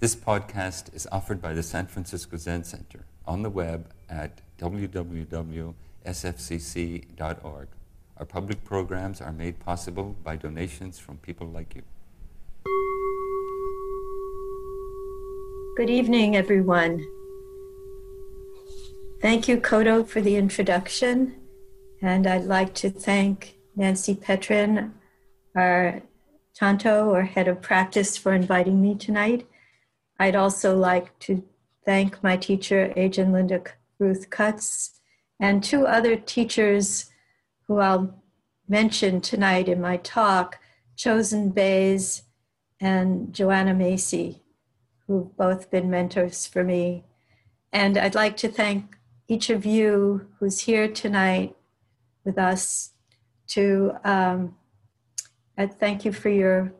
This podcast is offered by the San Francisco Zen Center on the web at www.sfzc.org. Our public programs are made possible by donations from people like you. Good evening, everyone. Thank you, Kodo, for the introduction. And I'd like to thank Nancy Petrin, our Tanto or head of practice, for inviting me tonight. I'd also like to thank my teacher, Agent Linda Ruth Cutts, and two other teachers who I'll mention tonight in my talk, Chozen Bays and Joanna Macy, who've both been mentors for me. And I'd like to thank each of you who's here tonight with us to um, thank you for your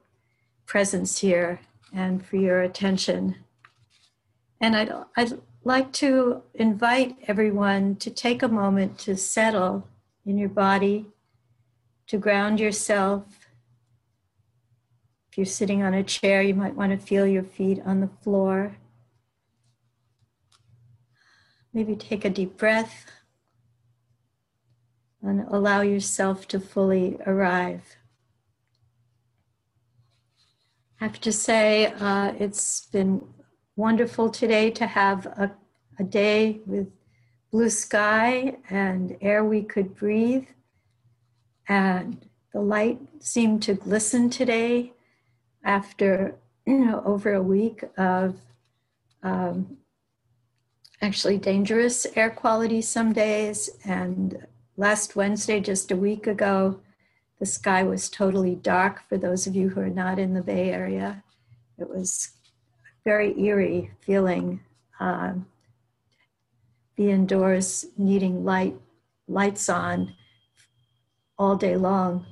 presence here and for your attention. And I'd, I'd like to invite everyone to take a moment to settle in your body, to ground yourself. If you're sitting on a chair, you might want to feel your feet on the floor. Maybe take a deep breath and allow yourself to fully arrive. I have to say, uh, it's been wonderful today to have a, a day with blue sky and air we could breathe. And the light seemed to glisten today after you know, over a week of um, actually dangerous air quality some days. And last Wednesday, just a week ago, the sky was totally dark for those of you who are not in the Bay Area. It was very eerie feeling. Uh, be indoors needing light, lights on all day long,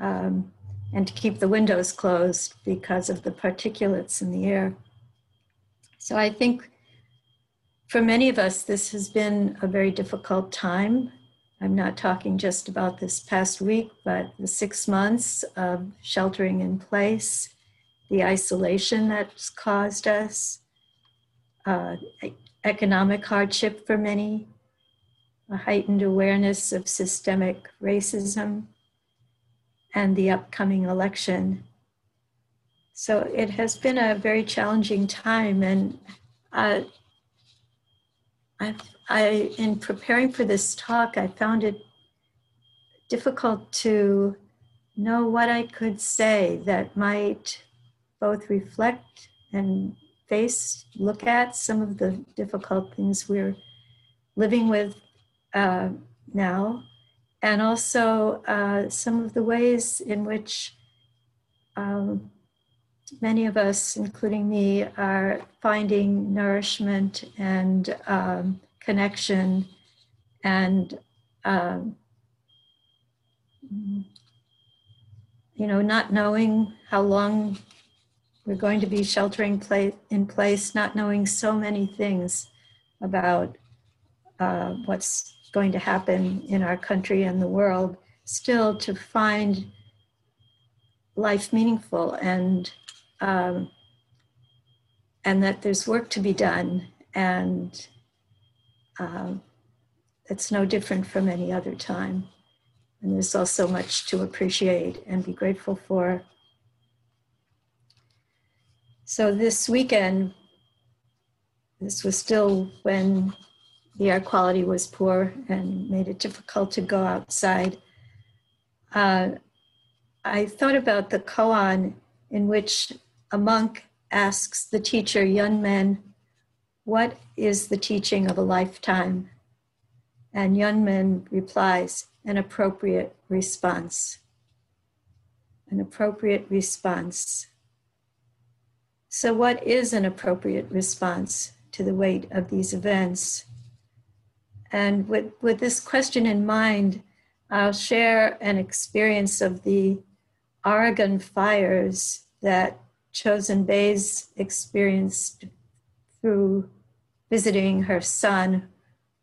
um, and to keep the windows closed because of the particulates in the air. So I think for many of us, this has been a very difficult time I'm not talking just about this past week, but the six months of sheltering in place, the isolation that's caused us, uh, economic hardship for many, a heightened awareness of systemic racism, and the upcoming election. So it has been a very challenging time, and uh, I've I, in preparing for this talk, I found it difficult to know what I could say that might both reflect and face, look at some of the difficult things we're living with uh, now, and also uh, some of the ways in which um, many of us, including me, are finding nourishment and um, connection and um, you know not knowing how long we're going to be sheltering in place not knowing so many things about uh, what's going to happen in our country and the world still to find life meaningful and um, and that there's work to be done and it's no different from any other time. And there's also much to appreciate and be grateful for. So this weekend, this was still when the air quality was poor and made it difficult to go outside. Uh, I thought about the koan in which a monk asks the teacher, Yunmen, what is the teaching of a lifetime? And Yunmen replies, An appropriate response. An appropriate response. So, what is an appropriate response to the weight of these events? And with, with this question in mind, I'll share an experience of the Oregon fires that Chozen Bays experienced through visiting her son,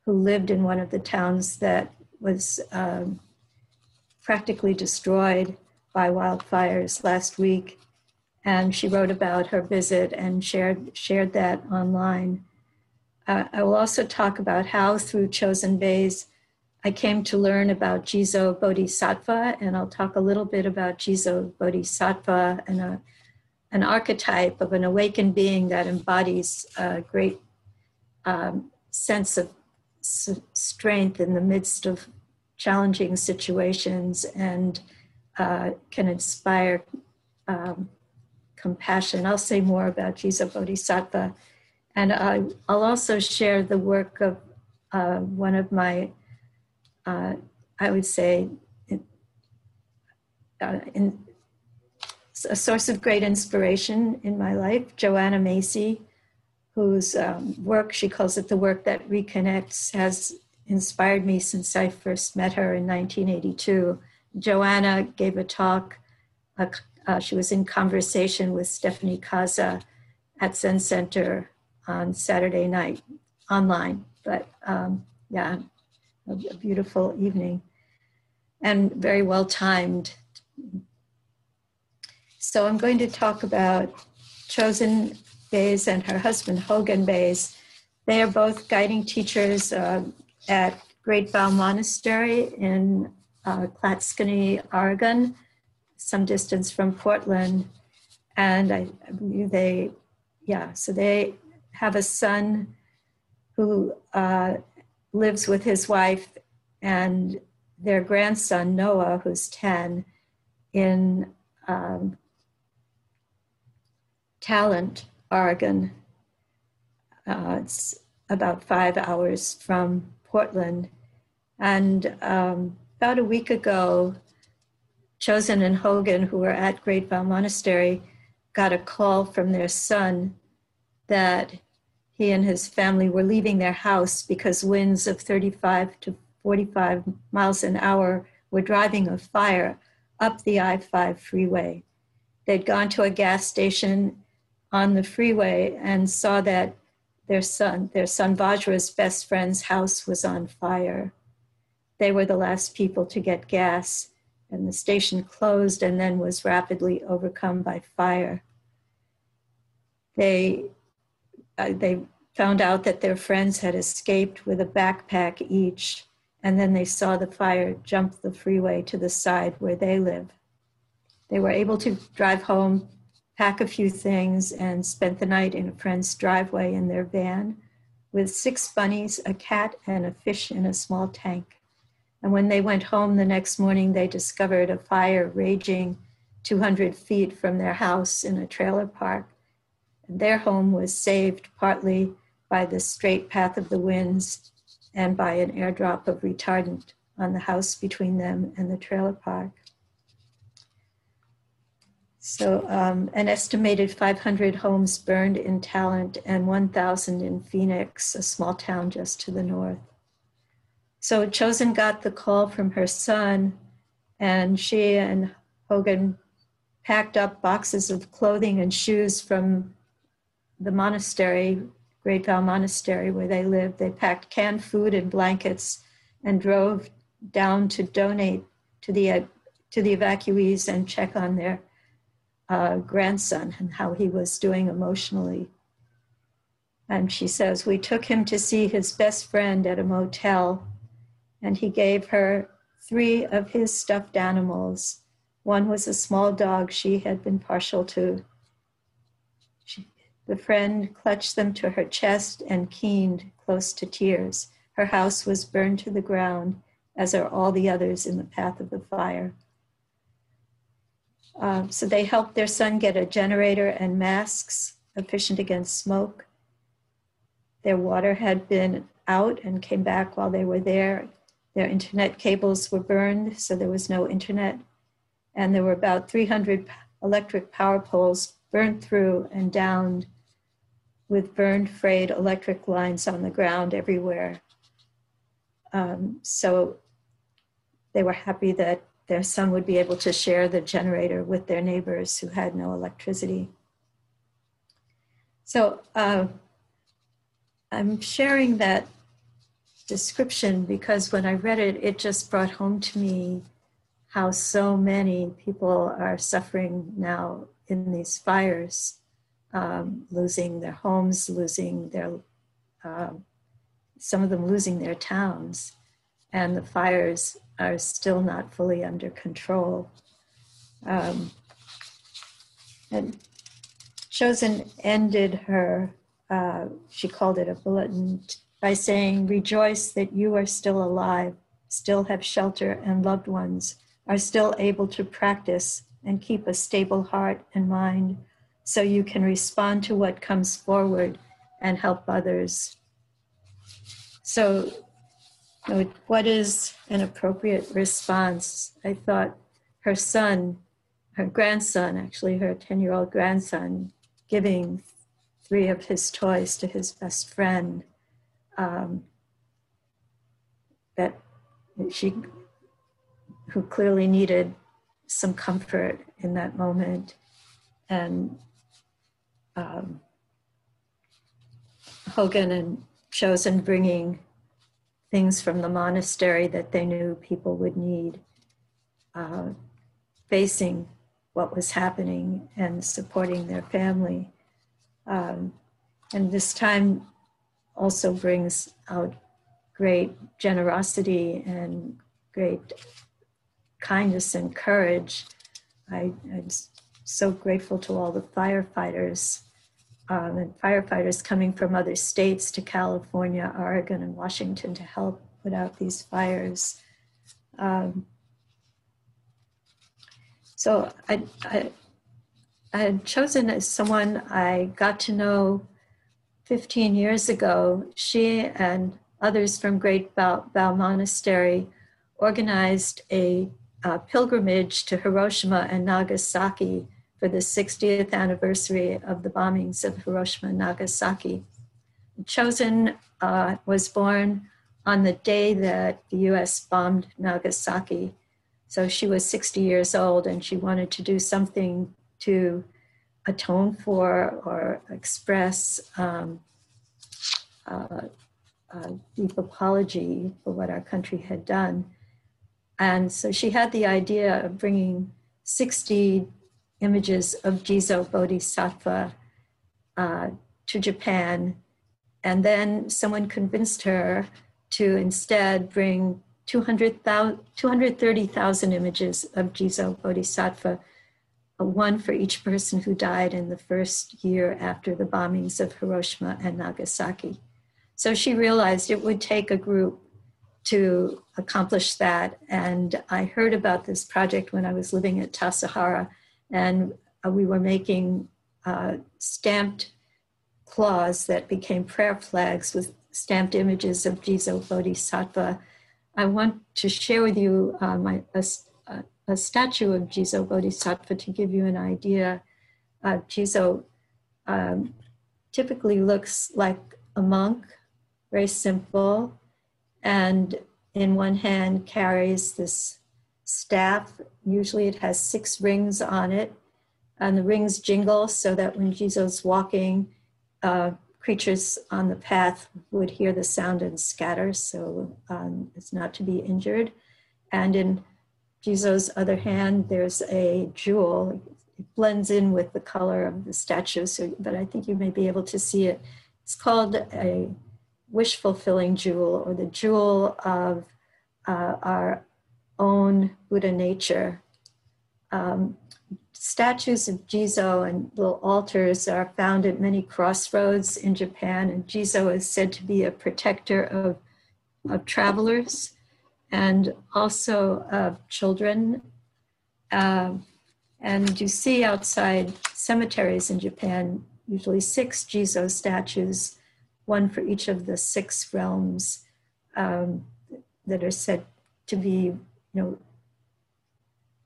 who lived in one of the towns that was um, practically destroyed by wildfires last week. and she wrote about her visit and shared shared that online. Uh, I will also talk about how through Chozen Bays I came to learn about Jizo Bodhisattva, and I'll talk a little bit about Jizo Bodhisattva and a, an archetype of an awakened being that embodies a great um, sense of s- strength in the midst of challenging situations and uh, can inspire um, compassion. I'll say more about Jizo Bodhisattva. And I, I'll also share the work of uh, one of my uh, I would say, uh, in, a source of great inspiration in my life, Joanna Macy, whose um, work, she calls it the work that reconnects, has inspired me since I first met her in 1982. Joanna gave a talk, uh, uh, she was in conversation with Stephanie Kaza at Zen Center on Saturday night online. But um, yeah, a, beautiful evening and very well timed. So I'm going to talk about Chozen Bays and her husband Hogen Bays. They are both guiding teachers uh, at Great Vow Monastery in uh, Clatskanie, Oregon, some distance from Portland. And I, they, yeah, so they have a son who uh, lives with his wife and their grandson, Noah, who's 10, in um, Talent, Oregon. Uh, it's about five hours from Portland. And um, about a week ago, Chozen and Hogen, who were at Great Vow Monastery, got a call from their son that he and his family were leaving their house because winds of 35 to 45 miles an hour were driving a fire up the I 5 freeway. They'd gone to a gas station on the freeway and saw that their son, their son Vajra's best friend's house was on fire. They were the last people to get gas, and the station closed and then was rapidly overcome by fire. They uh, they found out that their friends had escaped with a backpack each, and then they saw the fire jump the freeway to the side where they live. They were able to drive home, pack a few things, and spent the night in a friend's driveway in their van with six bunnies, a cat, and a fish in a small tank. And when they went home the next morning, they discovered a fire raging 200 feet from their house in a trailer park And their home was saved partly by the straight path of the winds and by an airdrop of retardant on the house between them and the trailer park. So, um, an estimated 500 homes burned in Talent and 1,000 in Phoenix, a small town just to the north. So, Chozen got the call from her son, and she and Hogen packed up boxes of clothing and shoes from the monastery, Great Vow Monastery, where they lived. They packed canned food and blankets and drove down to donate to the to the evacuees and check on their uh, grandson and how he was doing emotionally. And she says, We took him to see his best friend at a motel, and he gave her three of his stuffed animals. One was a small dog she had been partial to, She, the friend clutched them to her chest and keened close to tears. Her house was burned to the ground, as are all the others in the path of the fire. Um, so they helped their son get a generator and masks efficient against smoke. Their water had been out and came back while they were there. Their internet cables were burned, so there was no internet. And there were about 300 electric power poles burned through and downed with burned, frayed electric lines on the ground everywhere. Um, so they were happy that their son would be able to share the generator with their neighbors who had no electricity. So uh, I'm sharing that description because when I read it, it just brought home to me how so many people are suffering now in these fires, um, losing their homes, losing their, um, some of them losing their towns, and the fires are still not fully under control. Um, and Chozen ended her, uh, she called it a bulletin, by saying, Rejoice that you are still alive, still have shelter, and loved ones are still able to practice and keep a stable heart and mind so you can respond to what comes forward and help others. So, what is an appropriate response? I thought her son, her grandson, actually, her 10 year old grandson, giving three of his toys to his best friend. Um, that she, who clearly needed some comfort in that moment, and um, Hogen and Chozen bringing things from the monastery that they knew people would need, uh, facing what was happening and supporting their family. Um, and this time also brings out great generosity and great kindness and courage. I, am so grateful to all the firefighters um, and firefighters coming from other states to California, Oregon, and Washington to help put out these fires. Um, so I, I, I had Chozen as someone I got to know 15 years ago. She and others from Great Vow, Vow Monastery organized a, a pilgrimage to Hiroshima and Nagasaki for the 60th anniversary of the bombings of Hiroshima and Nagasaki. Chozen uh, was born on the day that the US bombed Nagasaki so she was 60 years old and she wanted to do something to atone for or express um, uh, a deep apology for what our country had done. And so she had the idea of bringing 60 images of Jizo Bodhisattva uh, to Japan. And then someone convinced her to instead bring 230,000 images of Jizo Bodhisattva, one for each person who died in the first year after the bombings of Hiroshima and Nagasaki. So she realized it would take a group to accomplish that. And I heard about this project when I was living at Tassajara, and uh, we were making uh, stamped claws that became prayer flags with stamped images of Jizo Bodhisattva I want to share with you uh, my, a, a, statue of Jizo Bodhisattva to give you an idea. Uh, Jizo um, typically looks like a monk, very simple, and in one hand carries this staff. Usually it has six rings on it, and the rings jingle so that when Jizo's walking, uh, creatures on the path would hear the sound and scatter, so um, it's not to be injured. And in Jizo's other hand, there's a jewel. It blends in with the color of the statue, so, but I think you may be able to see it. It's called a wish fulfilling jewel or the jewel of uh, our own Buddha nature. Um, statues of Jizo and little altars are found at many crossroads in Japan, and Jizo is said to be a protector of, of travelers and also of children. Uh, and you see outside cemeteries in Japan usually six Jizo statues, one for each of the six realms um, that are said to be, know,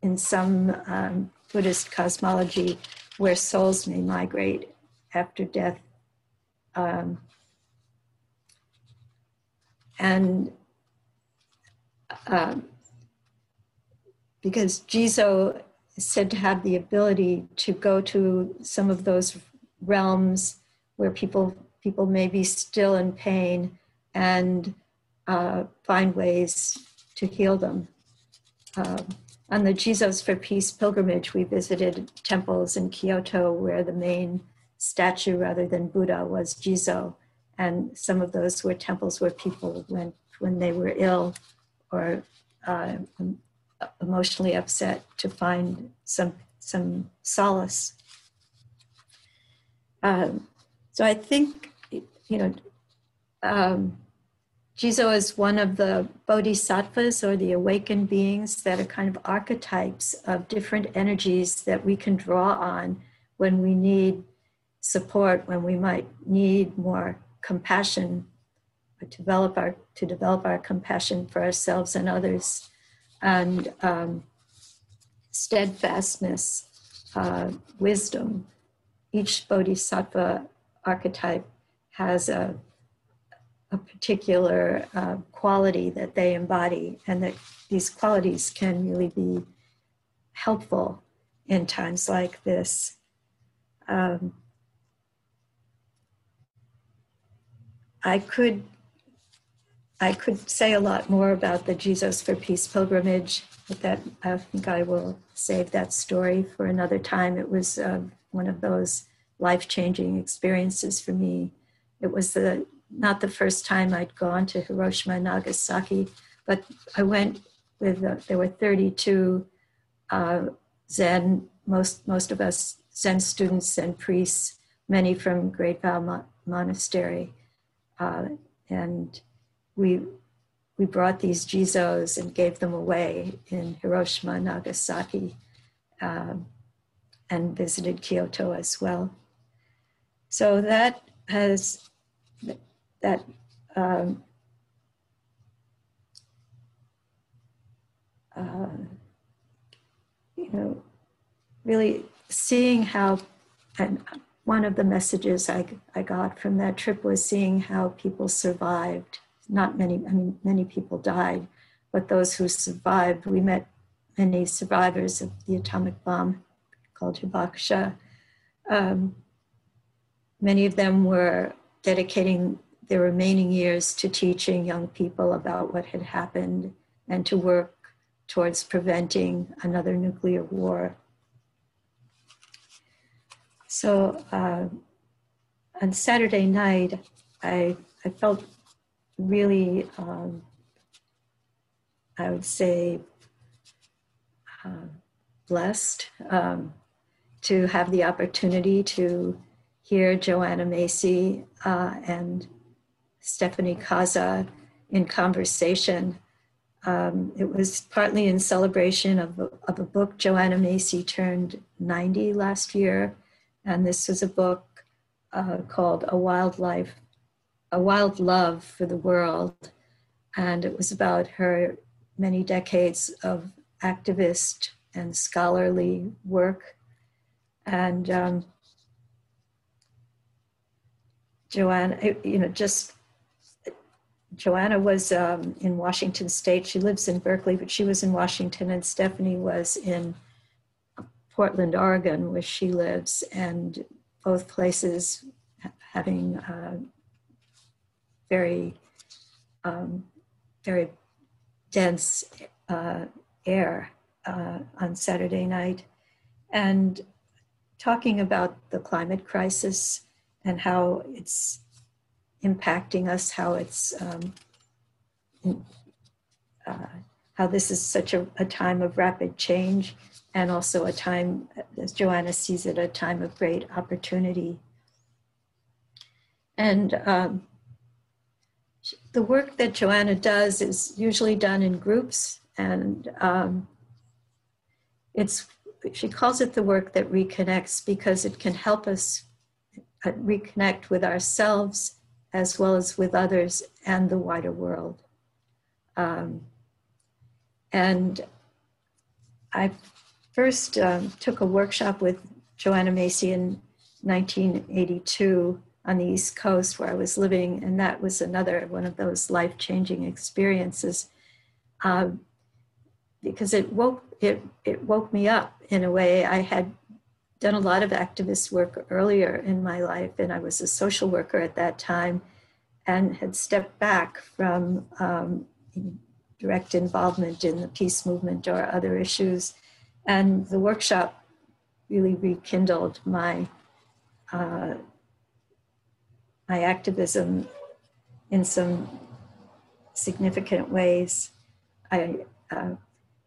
in some um, Buddhist cosmology where souls may migrate after death. Um, and um, because Jizo is said to have the ability to go to some of those realms where people people may be still in pain and uh, find ways to heal them. Um, on the Jizos for Peace pilgrimage, we visited temples in Kyoto where the main statue, rather than Buddha, was Jizo. And some of those were temples where people went when they were ill or uh, emotionally upset to find some some solace. Um, so I think you know um, Jizo is one of the bodhisattvas or the awakened beings that are kind of archetypes of different energies that we can draw on when we need support, when we might need more compassion, to develop our to develop our compassion for ourselves and others, and um, steadfastness, uh, wisdom. Each bodhisattva archetype has a a particular uh, quality that they embody, and that these qualities can really be helpful in times like this. Um, I could I could say a lot more about the Jizos for Peace pilgrimage, but that I think I will save that story for another time. It was uh, one of those life changing experiences for me. It was the not the first time I'd gone to Hiroshima and Nagasaki, but I went with, uh, there were 32 uh, Zen, most, most of us Zen students and priests, many from Great Vow Mo- Monastery. Uh, and we, we brought these jizos and gave them away in Hiroshima Nagasaki um, and visited Kyoto as well. So that has that um, uh, you know really seeing how and one of the messages I, I got from that trip was seeing how people survived. Not many i mean many people died but those who survived we met many survivors of the atomic bomb called hibakusha. Um, many of them were dedicating their remaining years to teaching young people about what had happened and to work towards preventing another nuclear war. So uh, on Saturday night, I, I felt really, um, I would say, uh, blessed um, to have the opportunity to hear Joanna Macy uh, and Stephanie Kaza in conversation. Um, it was partly in celebration of, of a book. Joanna Macy turned 90 last year, and this was a book uh, called A Wild Life, A Wild Love for the World. And it was about her many decades of activist and scholarly work. And um, Joanna, you know, just Joanna was um, in Washington State. She lives in Berkeley, but she was in Washington, and Stephanie was in Portland, Oregon, where she lives, and both places having uh, very, um, very dense uh, air uh, on Saturday night, and talking about the climate crisis and how it's impacting us, how it's um, uh, how this is such a, a, time of rapid change, and also a time, as Joanna sees it, a time of great opportunity. And um, the work that Joanna does is usually done in groups, and um, it's she calls it the work that reconnects because it can help us uh, reconnect with ourselves as well as with others and the wider world. Um, and I first um, took a workshop with Joanna Macy in 1982 on the East Coast where I was living, and that was another one of those life changing experiences um, because it woke it it woke me up in a way I had done a lot of activist work earlier in my life, and I was a social worker at that time and had stepped back from um, direct involvement in the peace movement or other issues. And the workshop really rekindled my uh, my activism in some significant ways. I, uh,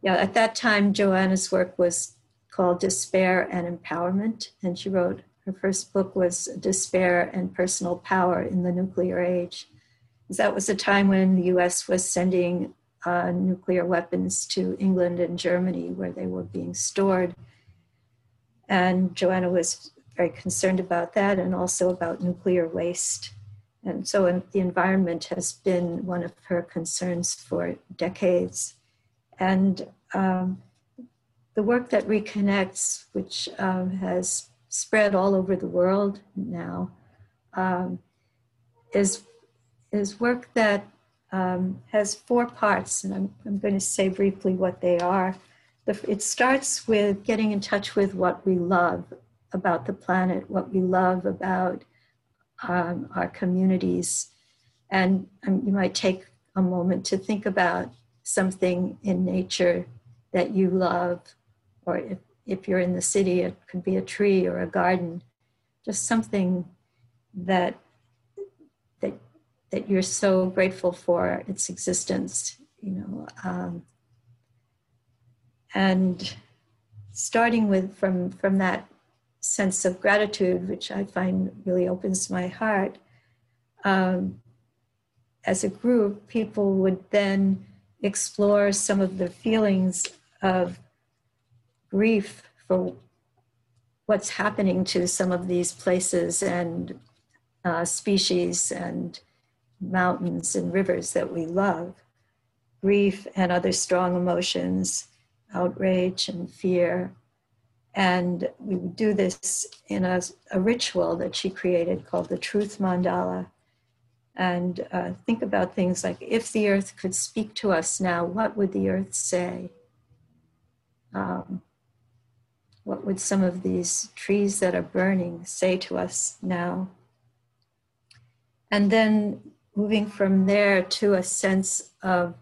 yeah, at that time, Joanna's work was called Despair and Empowerment, and she wrote her first book was Despair and Personal Power in the Nuclear Age. That was a time when the US was sending uh, nuclear weapons to England and Germany where they were being stored. And Joanna was very concerned about that and also about nuclear waste. And so the environment has been one of her concerns for decades. And um, the work that reconnects, which um, has spread all over the world now, um, is, is work that um, has four parts. And I'm, I'm going to say briefly what they are. The, it starts with getting in touch with what we love about the planet, what we love about um, our communities. And um, you might take a moment to think about something in nature that you love, or if, if you're in the city, it could be a tree or a garden, just something that that that you're so grateful for its existence, you know. Um, and starting with from from that sense of gratitude, which I find really opens my heart. Um, as a group, people would then explore some of the feelings of grief for what's happening to some of these places and uh, species and mountains and rivers that we love. Grief and other strong emotions, outrage and fear, and we do this in a, a ritual that she created called the Truth Mandala. And uh, think about things like if the earth could speak to us now, what would the earth say? Um, what would some of these trees that are burning say to us now? And then moving from there to a sense of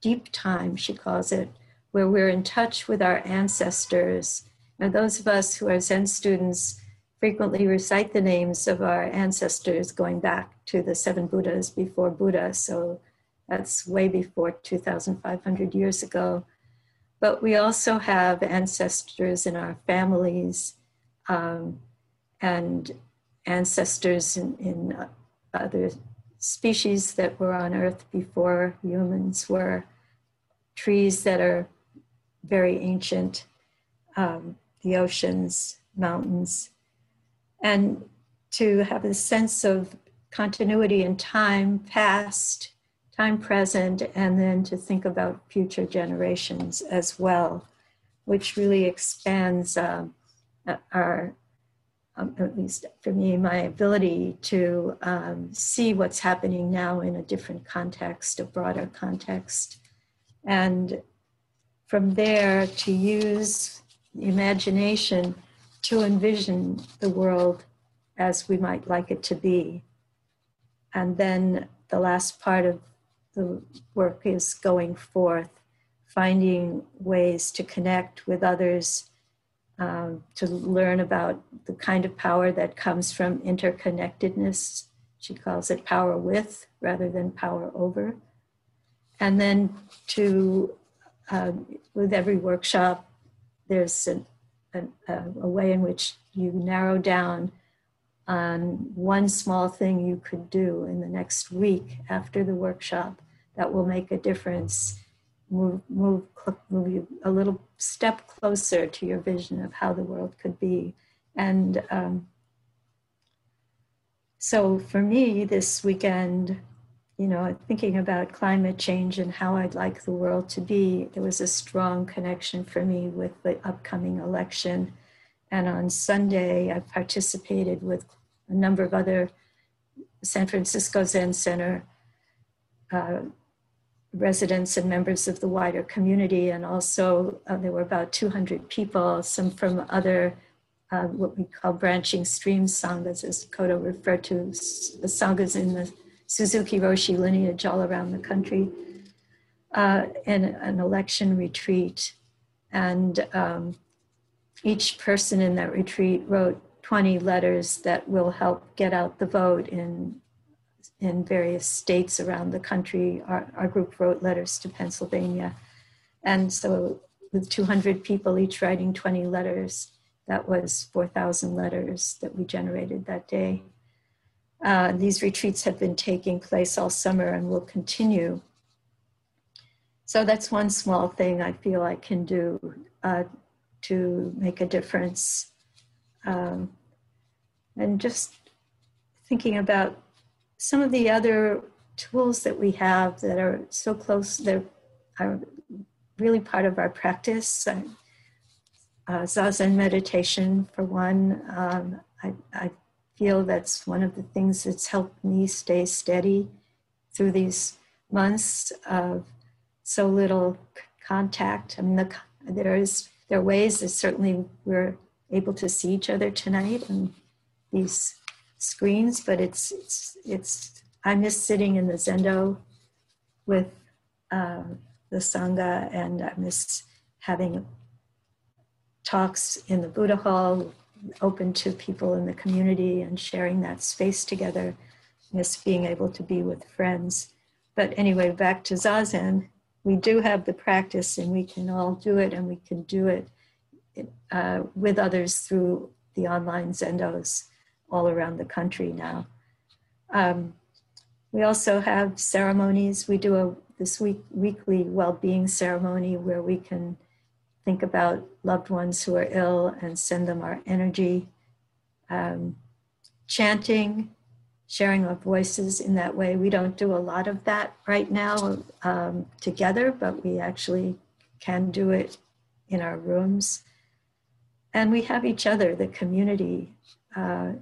deep time, she calls it, where we're in touch with our ancestors now, those of us who are Zen students frequently recite the names of our ancestors going back to the seven Buddhas before Buddha. So that's way before 2,500 years ago. But we also have ancestors in our families um, and ancestors in, in other species that were on Earth before humans were, trees that are very ancient. Um, the oceans, mountains, and to have a sense of continuity in time past, time present, and then to think about future generations as well, which really expands uh, our, um, at least for me, my ability to um, see what's happening now in a different context, a broader context. And from there, to use imagination to envision the world as we might like it to be. And then the last part of the work is going forth, finding ways to connect with others, um, to learn about the kind of power that comes from interconnectedness. She calls it power with rather than power over. And then to, uh, with every workshop, there's a, a, a way in which you narrow down on one small thing you could do in the next week after the workshop that will make a difference move move move you a little step closer to your vision of how the world could be and um, so for me this weekend you know, thinking about climate change and how I'd like the world to be, there was a strong connection for me with the upcoming election. And on Sunday, I participated with a number of other San Francisco Zen Center uh, residents and members of the wider community. And also, uh, there were about 200 people, some from other uh, what we call branching stream sanghas, as Kodo referred to, the sanghas in the Suzuki Roshi lineage all around the country. uh, in an election retreat. And um, each person in that retreat wrote 20 letters that will help get out the vote in, in various states around the country. Our, our group wrote letters to Pennsylvania. And so, with 200 people each writing 20 letters, that was 4,000 letters that we generated that day. Uh, these retreats have been taking place all summer and will continue. So that's one small thing I feel I can do uh, to make a difference. Um, and just thinking about some of the other tools that we have that are so close, that are really part of our practice. Uh, Zazen meditation, for one, um, I, I feel that's one of the things that's helped me stay steady through these months of so little contact. I mean, the, there is there are ways that certainly we're able to see each other tonight and these screens, but it's it's it's I miss sitting in the zendo with uh, the sangha, and I miss having talks in the Buddha Hall open to people in the community and sharing that space together, miss being able to be with friends. But anyway, back to Zazen, we do have the practice and we can all do it and we can do it uh, with others through the online Zendos all around the country now. Um, we also have ceremonies. We do a this week weekly well-being ceremony where we can think about loved ones who are ill and send them our energy. Um, chanting, sharing our voices in that way. We don't do a lot of that right now um, together, but we actually can do it in our rooms. And we have each other, the community. Uh,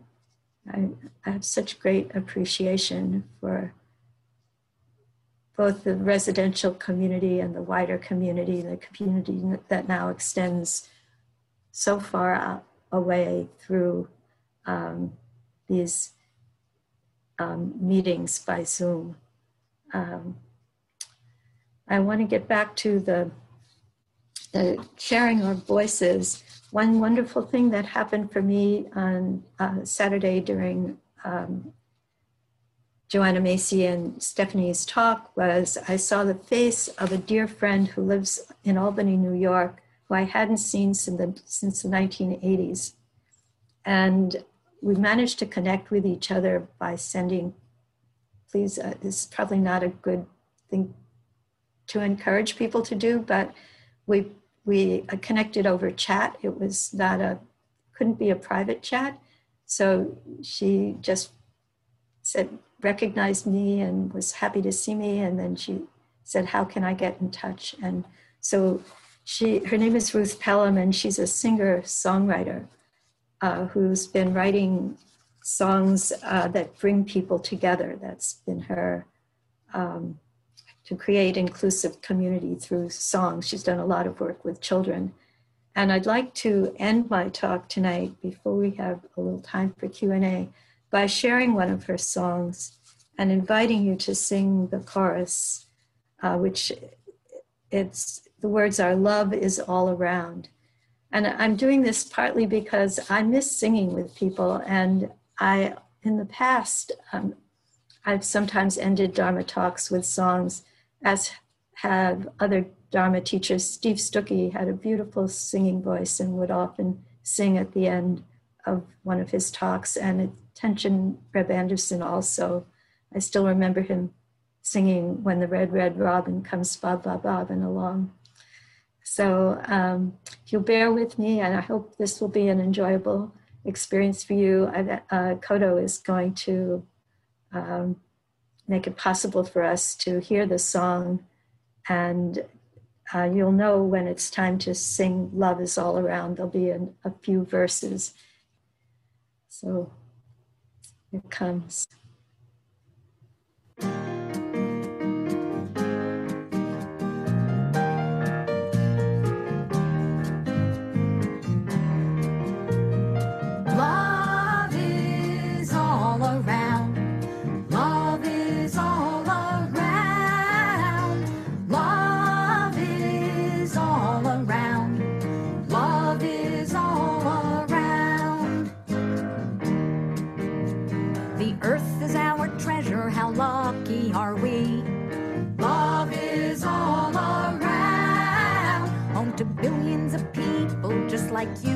I, I have such great appreciation for both the residential community and the wider community, the community that now extends so far away through um, these um, meetings by Zoom. Um, I want to get back to the, the sharing our voices. One wonderful thing that happened for me on uh, Saturday during um, Joanna Macy and Stephanie's talk was I saw the face of a dear friend who lives in Albany, New York, who I hadn't seen since the, since the 1980s. And we managed to connect with each other by sending, please, uh, this is probably not a good thing to encourage people to do, but we, we connected over chat. It was not a, couldn't be a private chat. So she just said, recognized me and was happy to see me. And then she said, How can I get in touch? And so she, her name is Ruth Pelham, and she's a singer songwriter uh, who's been writing songs uh, that bring people together. That's been her um, to create inclusive community through songs. She's done a lot of work with children. And I'd like to end my talk tonight before we have a little time for Q&A by sharing one of her songs and inviting you to sing the chorus, uh, which it's the words are love is all around. And I'm doing this partly because I miss singing with people. And I, in the past, um, I've sometimes ended Dharma talks with songs, as have other Dharma teachers. Steve Stücky had a beautiful singing voice and would often sing at the end of one of his talks. And Tenshin Reb Anderson also. I still remember him singing When the Red, Red Robin Comes Bob, Bob, Bobbin along. So um, if you'll bear with me, and I hope this will be an enjoyable experience for you, I, uh, Kodo is going to um, make it possible for us to hear the song and uh, you'll know when it's time to sing Love is All Around. There'll be an, a few verses. So it comes. like you.